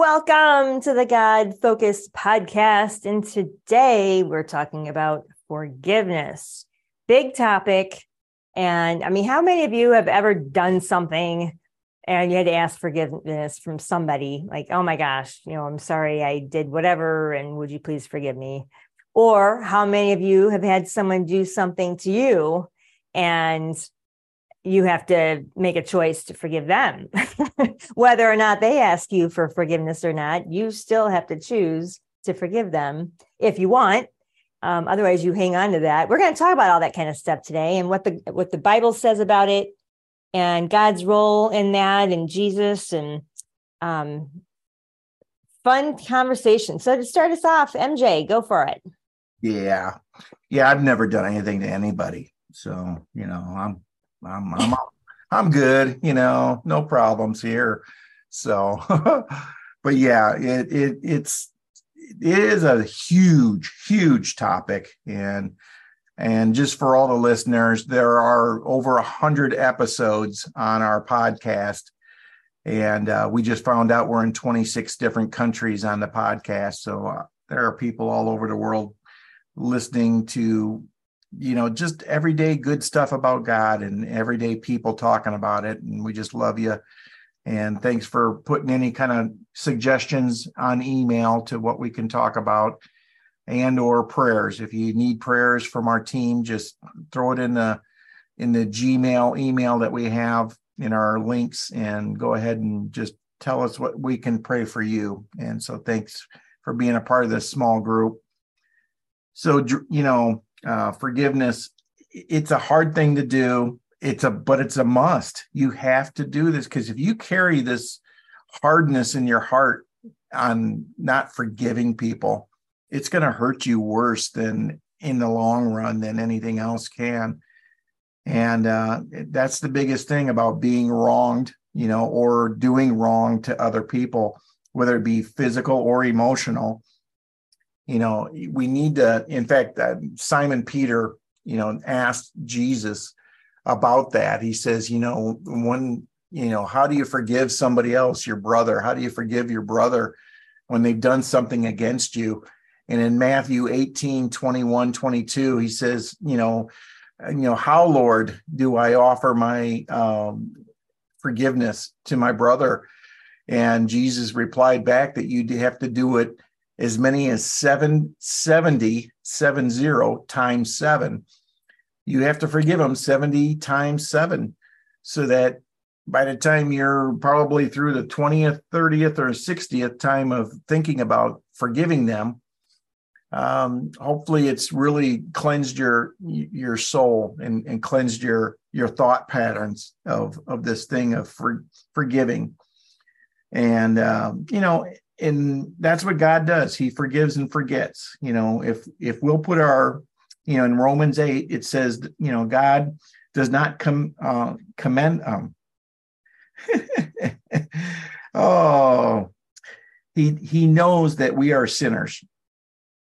Welcome to the God Focused podcast. And today we're talking about forgiveness. Big topic. And I mean, how many of you have ever done something and you had to ask forgiveness from somebody? Like, oh my gosh, you know, I'm sorry I did whatever. And would you please forgive me? Or how many of you have had someone do something to you and you have to make a choice to forgive them. Whether or not they ask you for forgiveness or not, you still have to choose to forgive them if you want. Um, otherwise, you hang on to that. We're going to talk about all that kind of stuff today and what the what the Bible says about it, and God's role in that, and Jesus, and um, fun conversation. So to start us off, MJ, go for it. Yeah, yeah. I've never done anything to anybody, so you know, I'm I'm I'm I'm good, you know, no problems here. So, but yeah, it it it's it is a huge huge topic. And and just for all the listeners there are over a hundred episodes on our podcast. And uh, we just found out we're in 26 different countries on the podcast. So uh, there are people all over the world listening to you know, just everyday good stuff about God and everyday people talking about it. And we just love you. And thanks for putting any kind of suggestions on email to what we can talk about and or prayers. If you need prayers from our team, just throw it in the in the Gmail email that we have in our links and go ahead and just tell us what we can pray for you. And so thanks for being a part of this small group. So you know, uh, forgiveness it's a hard thing to do. It's a but it's a must. You have to do this because if you carry this hardness in your heart on not forgiving people it's going to hurt you worse than in the long run than anything else can. And uh, that's the biggest thing about being wronged you know or doing wrong to other people whether it be physical or emotional you know we need to in fact uh, simon peter you know asked jesus about that. He says you know when you know how do you forgive somebody else your brother? How do you forgive your brother when they've done something against you? And in matthew 18 21 22 he says you know you know how lord do i offer my um, forgiveness to my brother? And jesus replied back that you have to do it as many as 770 70 times 7 you have to forgive them 70 times 7 so that by the time you're probably through the 20th 30th or 60th time of thinking about forgiving them um, hopefully it's really cleansed your your soul and, and cleansed your your thought patterns of of this thing of for, forgiving. And um, you know and that's what God does. He forgives and forgets. You know, if if we'll put our, you know, in Romans eight, it says, you know, God does not come uh, commend. Um, oh, he he knows that we are sinners,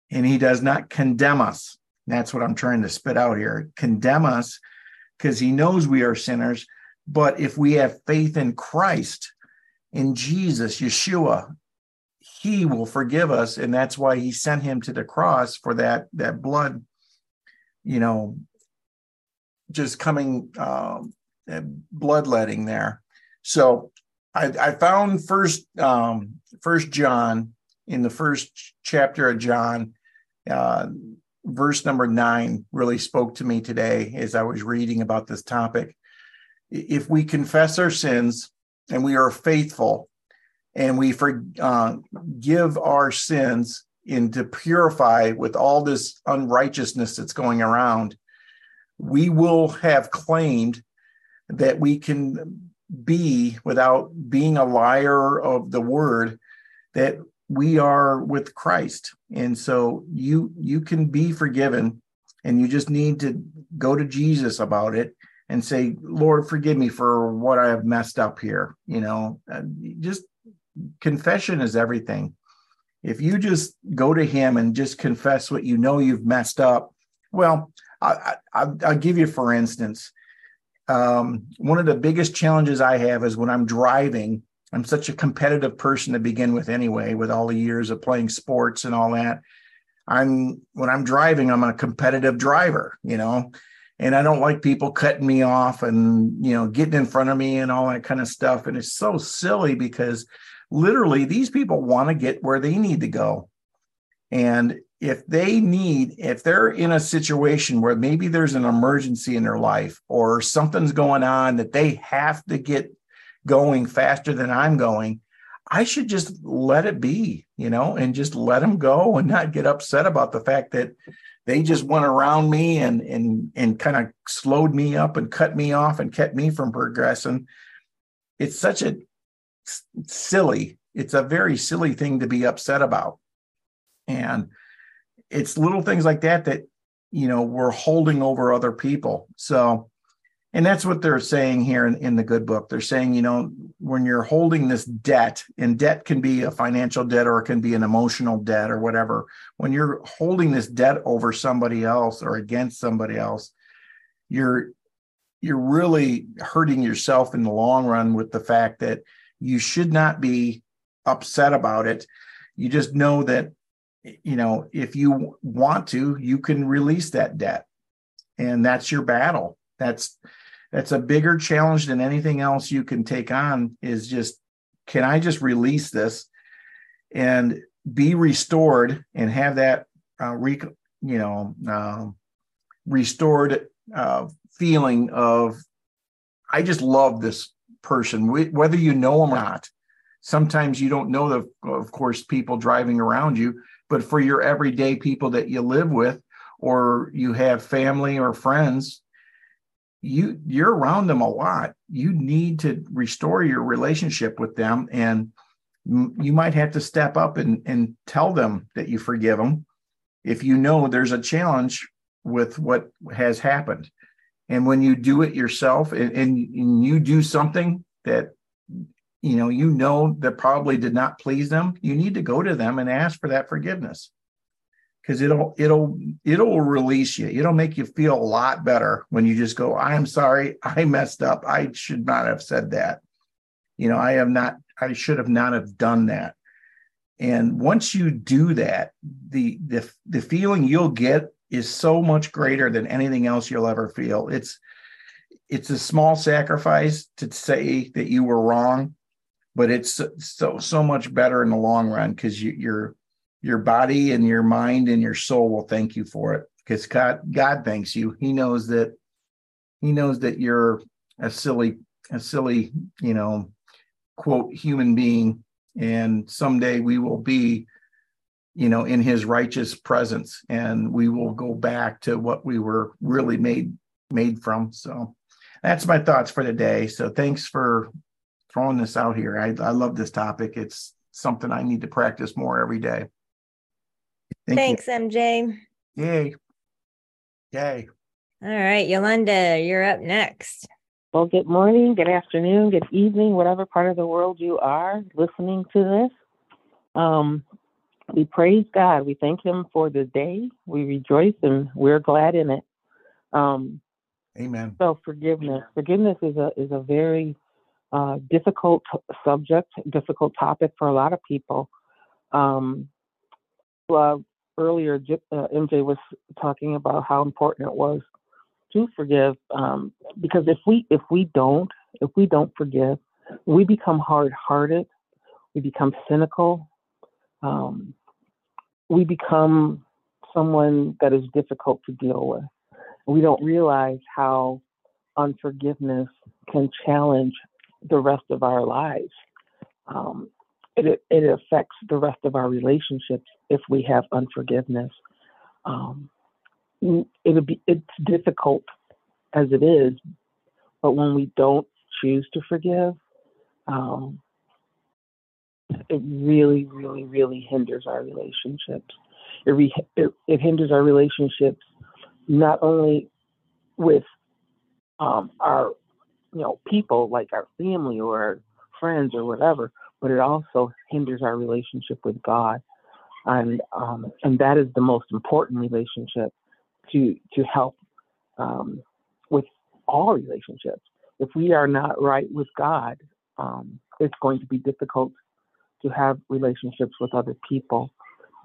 and he does not condemn us. That's what I'm trying to spit out here. Condemn us, because he knows we are sinners. But if we have faith in Christ, in Jesus, Yeshua, he will forgive us. And that's why he sent him to the cross for that that blood you know just coming um bloodletting there. So i i found first um first john in the first chapter of john uh verse number nine really spoke to me today as i was reading about this topic. If we confess our sins and we are faithful and we forgive uh, our sins and to purify with all this unrighteousness that's going around, we will have claimed that we can be without being a liar of the word that we are with Christ. And so you you can be forgiven and you just need to go to Jesus about it and say, Lord, forgive me for what I have messed up here. You know, just confession is everything. If you just go to him and just confess what you know you've messed up, well, I, will give you for instance. Um, one of the biggest challenges I have is when I'm driving I'm such a competitive person to begin with anyway, with all the years of playing sports and all that. I'm when I'm driving, I'm a competitive driver, you know, and I don't like people cutting me off and you know getting in front of me and all that kind of stuff. And it's so silly because literally these people want to get where they need to go. And if they need, if they're in a situation where maybe there's an emergency in their life or something's going on that they have to get going faster than I'm going, I should just let it be, you know, and just let them go and not get upset about the fact that they just went around me and and and kind of slowed me up and cut me off and kept me from progressing. It's such a silly, it's a very silly thing to be upset about. And it's little things like that that you know we're holding over other people. So and that's what they're saying here in, in the good book they're saying you know when you're holding this debt and debt can be a financial debt or it can be an emotional debt or whatever when you're holding this debt over somebody else or against somebody else you're you're really hurting yourself in the long run with the fact that you should not be upset about it. You just know that you know if you want to you can release that debt. And that's your battle. That's that's a bigger challenge than anything else you can take on is just can i just release this and be restored and have that uh, re, you know uh, restored uh, feeling of i just love this person whether you know them or not. Sometimes you don't know the of course people driving around you but for your everyday people that you live with or you have family or friends you you're around them a lot. You need to restore your relationship with them and you might have to step up and, and tell them that you forgive them if you know there's a challenge with what has happened and when you do it yourself and, and, and you do something that you know you know that probably did not please them you need to go to them and ask for that forgiveness. Because it'll it'll it'll release you. It'll make you feel a lot better when you just go i'm sorry. I messed up. I should not have said that. You know i have not i should have not have done that. And once you do that the the, the feeling you'll get is so much greater than anything else you'll ever feel it's it's a small sacrifice to say that you were wrong but it's so so much better in the long run because you, you're your body and your mind and your soul will thank you for it because God, God thanks you. He knows that he knows that you're a silly, a silly, you know, quote human being. And someday we will be, you know, in his righteous presence and we will go back to what we were really made made from. So that's my thoughts for the day. So thanks for throwing this out here. I, I love this topic. It's something I need to practice more every day. Thank Thanks, you. MJ. Yay. Yay. All right, Yolanda, you're up next. Well, good morning, good afternoon, good evening, whatever part of the world you are listening to this. Um, we praise God. We thank Him for the day. We rejoice and we're glad in it. Um, Amen. So forgiveness. Forgiveness is a is a very uh, difficult subject, difficult topic for a lot of people. Um, uh, earlier, uh, MJ was talking about how important it was to forgive, um, because if we if we don't if we don't forgive, we become hard-hearted, we become cynical, um, we become someone that is difficult to deal with. We don't realize how unforgiveness can challenge the rest of our lives. Um, it, it affects the rest of our relationships if we have unforgiveness. Um, it'll be it's difficult as it is, but when we don't choose to forgive, um, it really, really, really hinders our relationships. It, re- it, it hinders our relationships not only with um, our, you know, people like our family or our friends or whatever, but it also hinders our relationship with God, and um, and that is the most important relationship to to help um, with all relationships. If we are not right with God, um, it's going to be difficult to have relationships with other people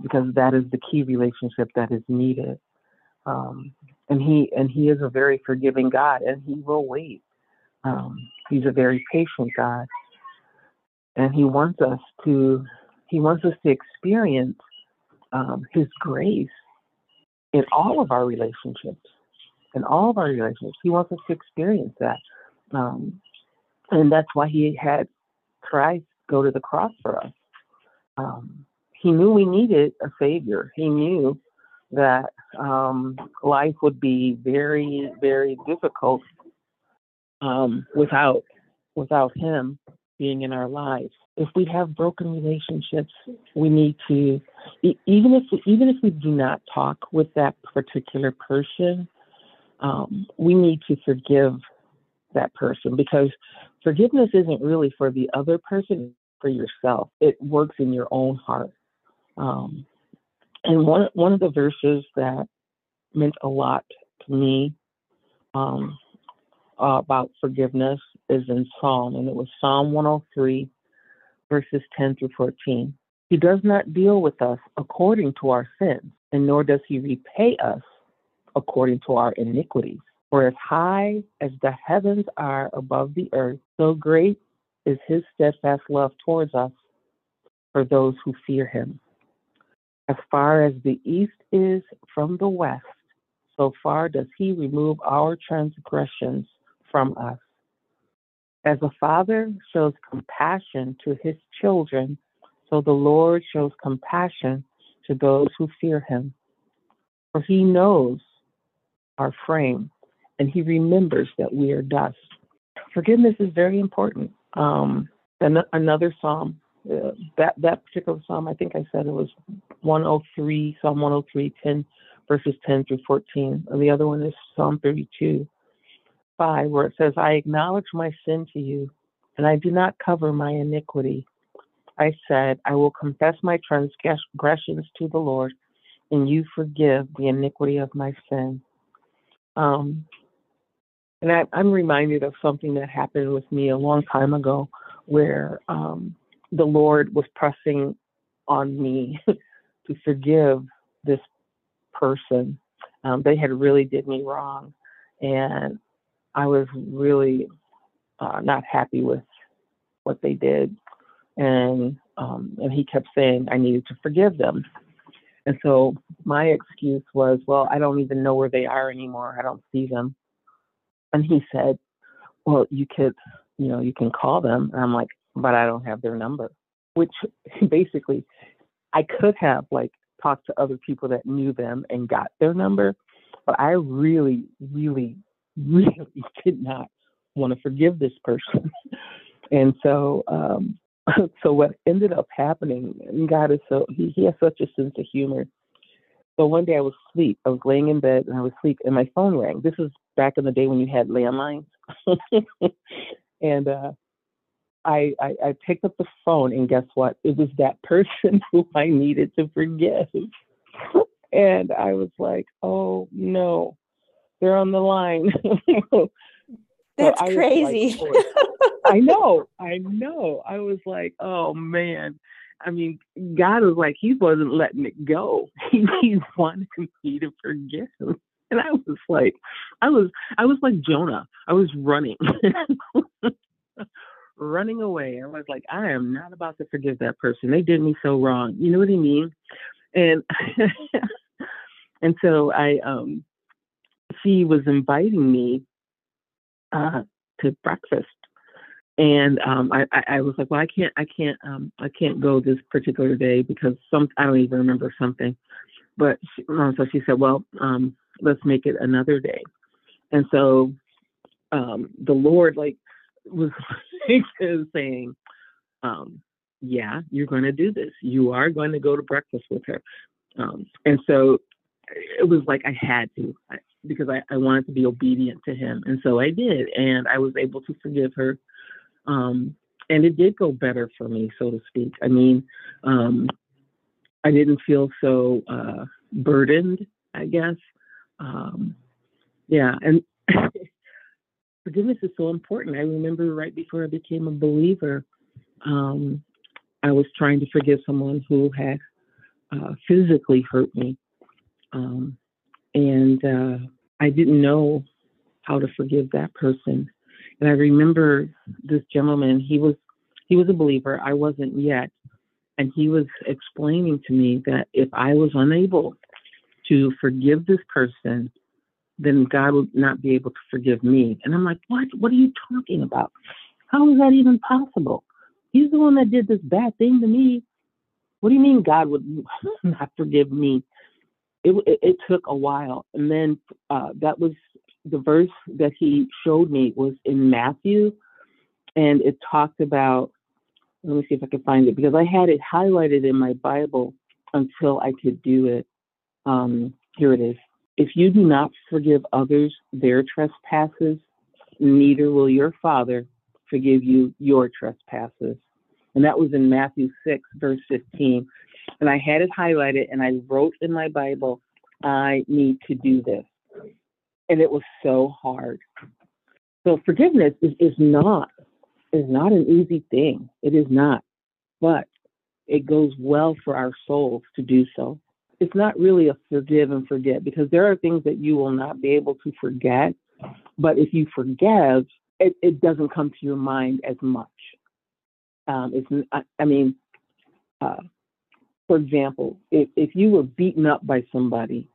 because that is the key relationship that is needed. Um, and he and he is a very forgiving God, and he will wait. Um, he's a very patient God, and he wants us to he wants us to experience um, his grace in all of our relationships. In all of our relationships, he wants us to experience that, um, and that's why he had Christ go to the cross for us. Um, he knew we needed a savior. He knew that um, life would be very, very difficult um, without without him being in our lives. If we have broken relationships, we need to even if we, even if we do not talk with that particular person, um, we need to forgive that person because forgiveness isn't really for the other person, for yourself. It works in your own heart. Um, and one one of the verses that meant a lot to me um, uh, about forgiveness is in Psalm, and it was Psalm 103, verses 10 through 14. He does not deal with us according to our sins, and nor does he repay us according to our iniquities. For as high as the heavens are above the earth, so great is his steadfast love towards us for those who fear him. As far as the east is from the west, so far does he remove our transgressions from us. As a father shows compassion to his children, so the Lord shows compassion to those who fear him. For he knows our frame, and he remembers that we are dust. Forgiveness is very important. Um, and another psalm uh, that that particular psalm, I think I said it was 103, Psalm 103, 10 verses 10 through 14. And the other one is Psalm 32, 5, where it says, I acknowledge my sin to you, and I do not cover my iniquity. I said, I will confess my transgressions to the Lord, and you forgive the iniquity of my sin. Um, and I, am reminded of something that happened with me a long time ago where um, the Lord was pressing on me to forgive this person. Um, they had really did me wrong, and I was really uh, not happy with what they did. And um, and he kept saying I needed to forgive them. And so my excuse was, well, I don't even know where they are anymore. I don't see them. And he said, well, you could, you know, you can call them. And I'm like, but I don't have their number, which basically I could have like talked to other people that knew them and got their number, but I really, really, really did not want to forgive this person. and so, um, so what ended up happening, God is so, he, he has such a sense of humor. So one day I was asleep. I was laying in bed and I was asleep and my phone rang. This is back in the day when you had landlines. and uh, I, I, I picked up the phone and guess what? It was that person who I needed to forgive. and I was like, oh no, they're on the line. That's so crazy. Like, I know, I know. I was like, oh man. I mean, God was like, He wasn't letting it go. He, he wanted me to forgive. And I was like, I was, I was like Jonah. I was running running away. I was like, I am not about to forgive that person. They did me so wrong. You know what I mean? And and so I um she was inviting me uh to breakfast. And um I, I, was like, Well I can't I can't um I can't go this particular day because some I don't even remember something. But she, um, so she said, Well, um, let's make it another day. And so um the Lord like was saying, um, yeah, you're going to do this. You are going to go to breakfast with her. Um, and so it was like I had to because I, I wanted to be obedient to him. And so I did. And I was able to forgive her. Um, and it did go better for me, so to speak. I mean, um, I didn't feel so uh, burdened, I guess. Um, yeah. And forgiveness is so important. I remember right before I became a believer, um, I was trying to forgive someone who had uh, physically hurt me. Um, and uh, I didn't know how to forgive that person. And I remember this gentleman, he was he was a believer, I wasn't yet, and he was explaining to me that if I was unable to forgive this person, then God would not be able to forgive me. And I'm like, what? What are you talking about? How is that even possible? He's the one that did this bad thing to me. What do you mean God would not forgive me? It, it, it took a while. And then uh, that was the verse that he showed me was in Matthew. And it talked about, let me see if I can find it, because I had it highlighted in my Bible until I could do it. Um, here it is. If you do not forgive others their trespasses, neither will your Father forgive you your trespasses. And that was in Matthew 6, verse 15. And I had it highlighted and I wrote in my Bible, I need to do this. And it was so hard. So forgiveness is, is not is not an easy thing. It is not. But it goes well for our souls to do so it's not really a forgive and forget because there are things that you will not be able to forget. But if you forgive, it, it doesn't come to your mind as much. Um, it's, I, I mean, uh, for example, if, if you were beaten up by somebody,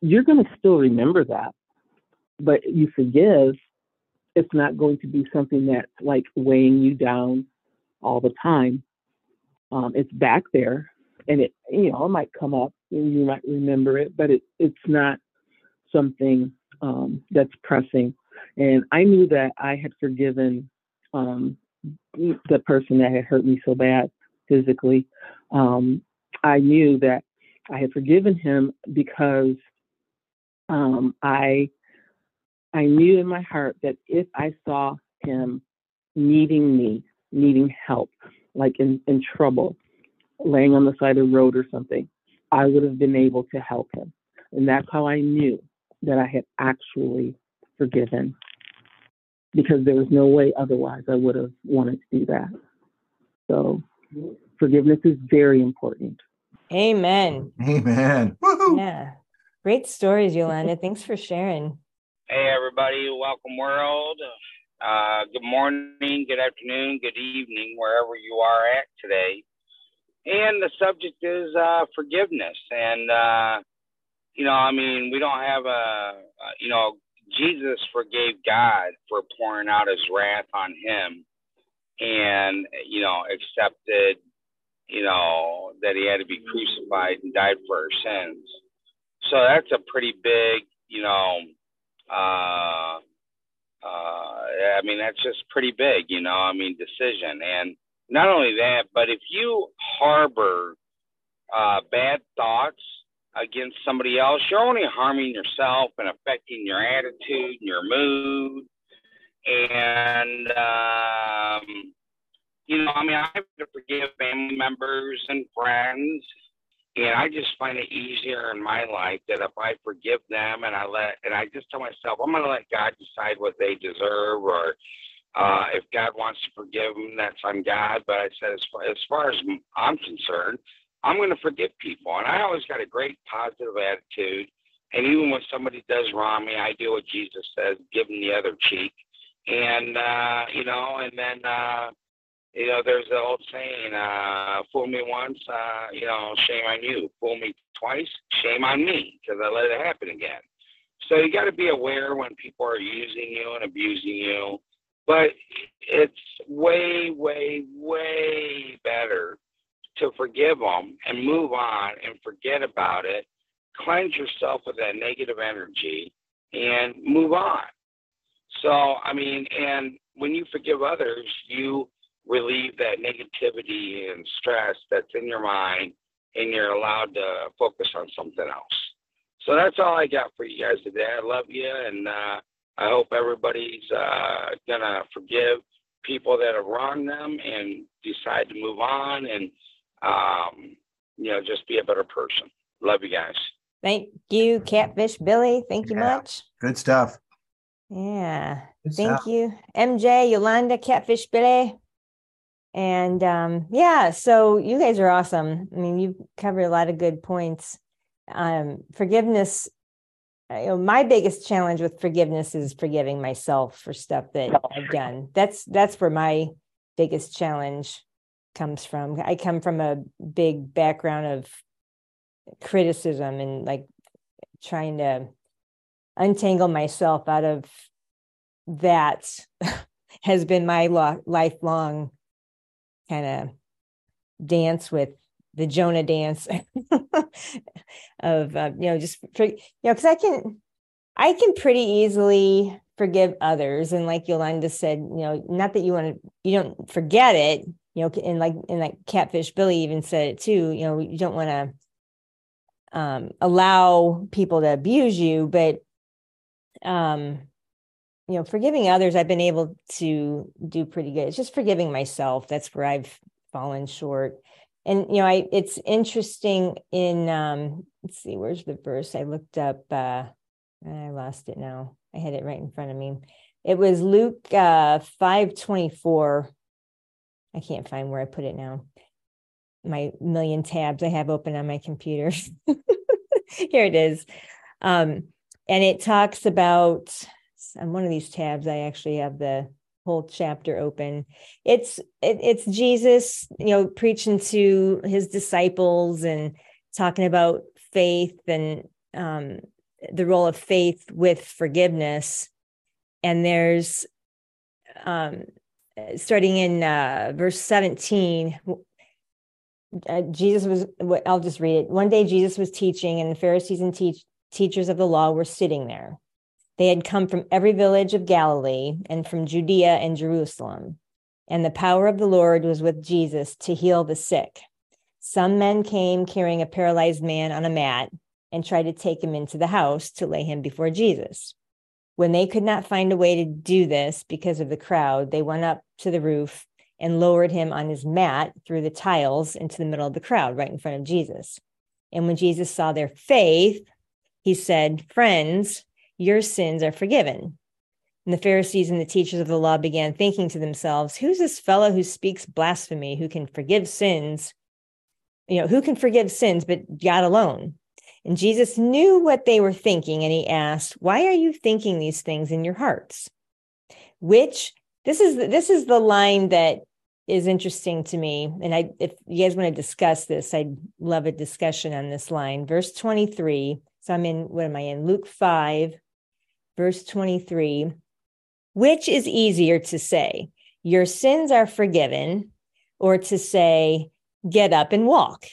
you're going to still remember that. But you forgive, it's not going to be something that's like weighing you down all the time. Um, it's back there, and it you know it might come up you might remember it, but it, it's not something um, that's pressing. And I knew that I had forgiven um, the person that had hurt me so bad physically. Um, I knew that I had forgiven him because um, I I knew in my heart that if I saw him needing me, needing help, like in, in trouble, laying on the side of the road or something, I would have been able to help him. And that's how I knew that I had actually forgiven because there was no way otherwise I would have wanted to do that. So forgiveness is very important. Amen. Amen. Woo-hoo. Yeah. Great stories, Yolanda. Thanks for sharing. Hey, everybody. Welcome, world. Uh, good morning, good afternoon, good evening, wherever you are at today and the subject is uh, forgiveness. And uh, you know, I mean, we don't have a, you know, Jesus forgave God for pouring out His wrath on Him, and you know, accepted, you know, that He had to be crucified and died for our sins. So that's a pretty big, you know. Uh, uh, I mean, that's just pretty big, you know. I mean, decision, and not only that, but if you harbor uh, bad thoughts against somebody else, you're only harming yourself and affecting your attitude and your mood. And, um, you know, I mean, I have to forgive family members and friends. And I just find it easier in my life that if I forgive them and I let, and I just tell myself, I'm going to let God decide what they deserve or, uh, if God wants to forgive them, that's on God. But I said, as far, as far as I'm concerned, I'm going to forgive people. And I always got a great positive attitude. And even when somebody does wrong me, I do what Jesus says, give them the other cheek. And, uh, you know, and then, uh, you know, there's the old saying, uh, fool me once, uh, you know, shame on you. Fool me twice, shame on me, because I let it happen again. So you got to be aware when people are using you and abusing you but it's way, way, way better to forgive them and move on and forget about it. Cleanse yourself of that negative energy and move on. So, I mean, and when you forgive others, you relieve that negativity and stress that's in your mind and you're allowed to focus on something else. So that's all I got for you guys today. I love you and uh, I hope everybody's uh, gonna forgive people that have wronged them and decide to move on and um, you know just be a better person. Love you guys. Thank you, Catfish Billy. Thank you Yeah. much. Good stuff. Yeah. Good Thank stuff. you. MJ, Yolanda, Catfish Billy. And um, yeah, so you guys are awesome. I mean, you've covered a lot of good points. Um, forgiveness, you know, my biggest challenge with forgiveness is forgiving myself for stuff that I've done. That's that's where my biggest challenge comes from. I come from a big background of criticism and like trying to untangle myself out of that has been my lo- lifelong kind of dance with the Jonah dance of uh, you know just for, you know because I can I can pretty easily forgive others and like Yolanda said you know not that you want to you don't forget it you know and like and like catfish Billy even said it too you know you don't want to um allow people to abuse you but um you know, forgiving others, I've been able to do pretty good. It's just forgiving myself. That's where I've fallen short. And you know, I it's interesting in um let's see, where's the verse? I looked up uh I lost it now. I had it right in front of me. It was Luke uh 524. I can't find where I put it now. My million tabs I have open on my computer. Here it is. Um, and it talks about on one of these tabs i actually have the whole chapter open. It's it, it's jesus you know preaching to his disciples and talking about faith and um, the role of faith with forgiveness. And there's um, starting in uh, verse 17 uh, jesus was i'll just read it. One day jesus was teaching and the pharisees and teach, teachers of the law were sitting there they had come from every village of Galilee and from Judea and Jerusalem. And the power of the Lord was with Jesus to heal the sick. Some men came carrying a paralyzed man on a mat and tried to take him into the house to lay him before Jesus. When they could not find a way to do this because of the crowd, they went up to the roof and lowered him on his mat through the tiles into the middle of the crowd, right in front of Jesus. And when Jesus saw their faith, he said, Friends, your sins are forgiven. And the Pharisees and the teachers of the law began thinking to themselves, Who's this fellow who speaks blasphemy, who can forgive sins? You know, who can forgive sins but God alone? And Jesus knew what they were thinking, and he asked, Why are you thinking these things in your hearts? Which this is this is the line that is interesting to me. And I if you guys want to discuss this, I'd love a discussion on this line. Verse 23. So I'm in what am I in? Luke 5, verse 23 which is easier to say your sins are forgiven or to say get up and walk?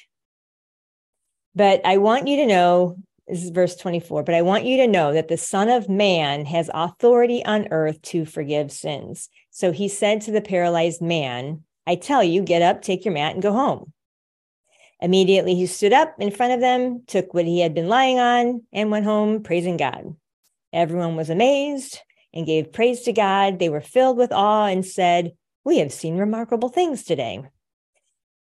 But i want you to know this is verse 24 but i want you to know that the son of man has authority on earth to forgive sins. So he said to the paralyzed man i tell you get up take your mat and go home. Immediately he stood up in front of them took what he had been lying on and went home praising god Everyone was amazed and gave praise to God. They were filled with awe and said, We have seen remarkable things today.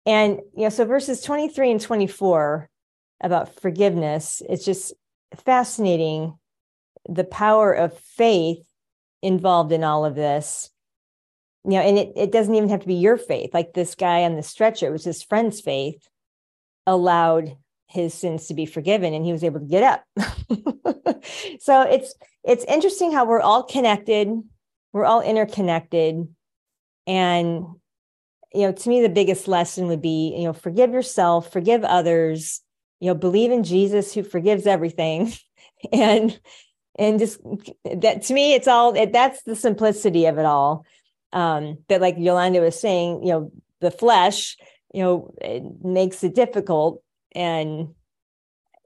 And, you know, so verses 23 and 24 about forgiveness, it's just fascinating the power of faith involved in all of this. You know, and it, it doesn't even have to be your faith. Like this guy on the stretcher, it was his friend's faith allowed his sins to be forgiven and he was able to get up. So it's it's interesting how we're all connected we're all interconnected. And you know to me the biggest lesson would be you know forgive yourself forgive others you know believe in jesus who forgives everything. And and just that to me it's all it, that's the simplicity of it all. Um but like yolanda was saying you know the flesh you know it makes it difficult and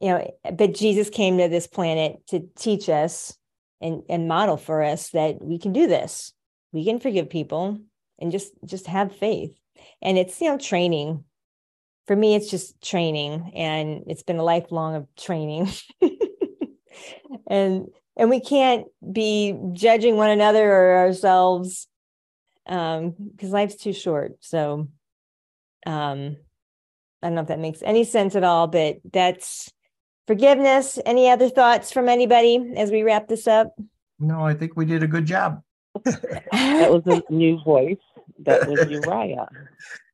you know but jesus came to this planet to teach us and and model for us that we can do this. We can forgive people and just just have faith. And it's you know training. For me it's just training and it's been a lifelong of training. And and we can't be judging one another or ourselves um because life's too short. So um I don't know if that makes any sense at all, but that's forgiveness. Any other thoughts from anybody as we wrap this up? No, I think we did a good job. that was a new voice. that was Uriah.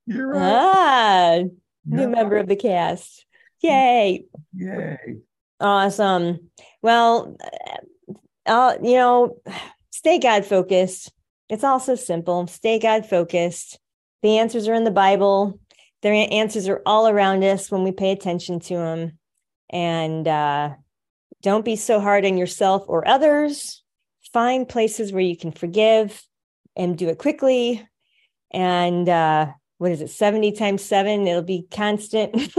You're right. Ah, new Yeah. member of the cast. Yay. Yay. Awesome. Well, uh, you know, stay God focused. It's all so simple. Stay God focused. The answers are in the Bible. Their answers are all around us when we pay attention to them. And uh, don't be so hard on yourself or others. Find places where you can forgive and do it quickly. And uh, what is it, 70 times seven? It'll be constant.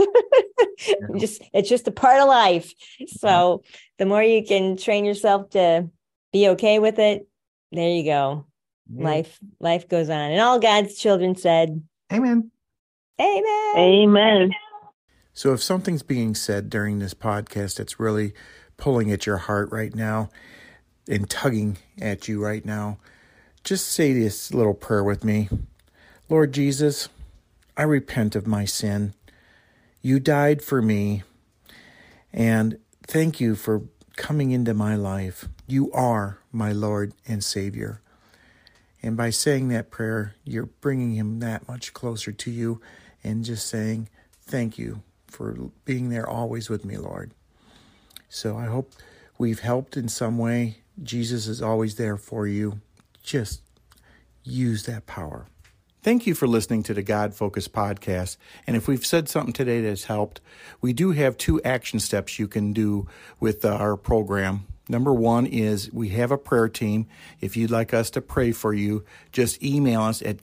just it's just a part of life. So the more you can train yourself to be okay with it, there you go. Life life goes on. And all God's children said, Amen. Amen. Amen. So, if something's being said during this podcast that's really pulling at your heart right now and tugging at you right now, just say this little prayer with me Lord Jesus, I repent of my sin. You died for me, and thank you for coming into my life. You are my Lord and Savior. And by saying that prayer, you're bringing him that much closer to you and just saying, Thank you for being there always with me, Lord. So I hope we've helped in some way. Jesus is always there for you. Just use that power. Thank you for listening to the God Focus podcast. And if we've said something today that's helped, we do have two action steps you can do with uh, our program. Number one is we have a prayer team. If you'd like us to pray for you, just email us at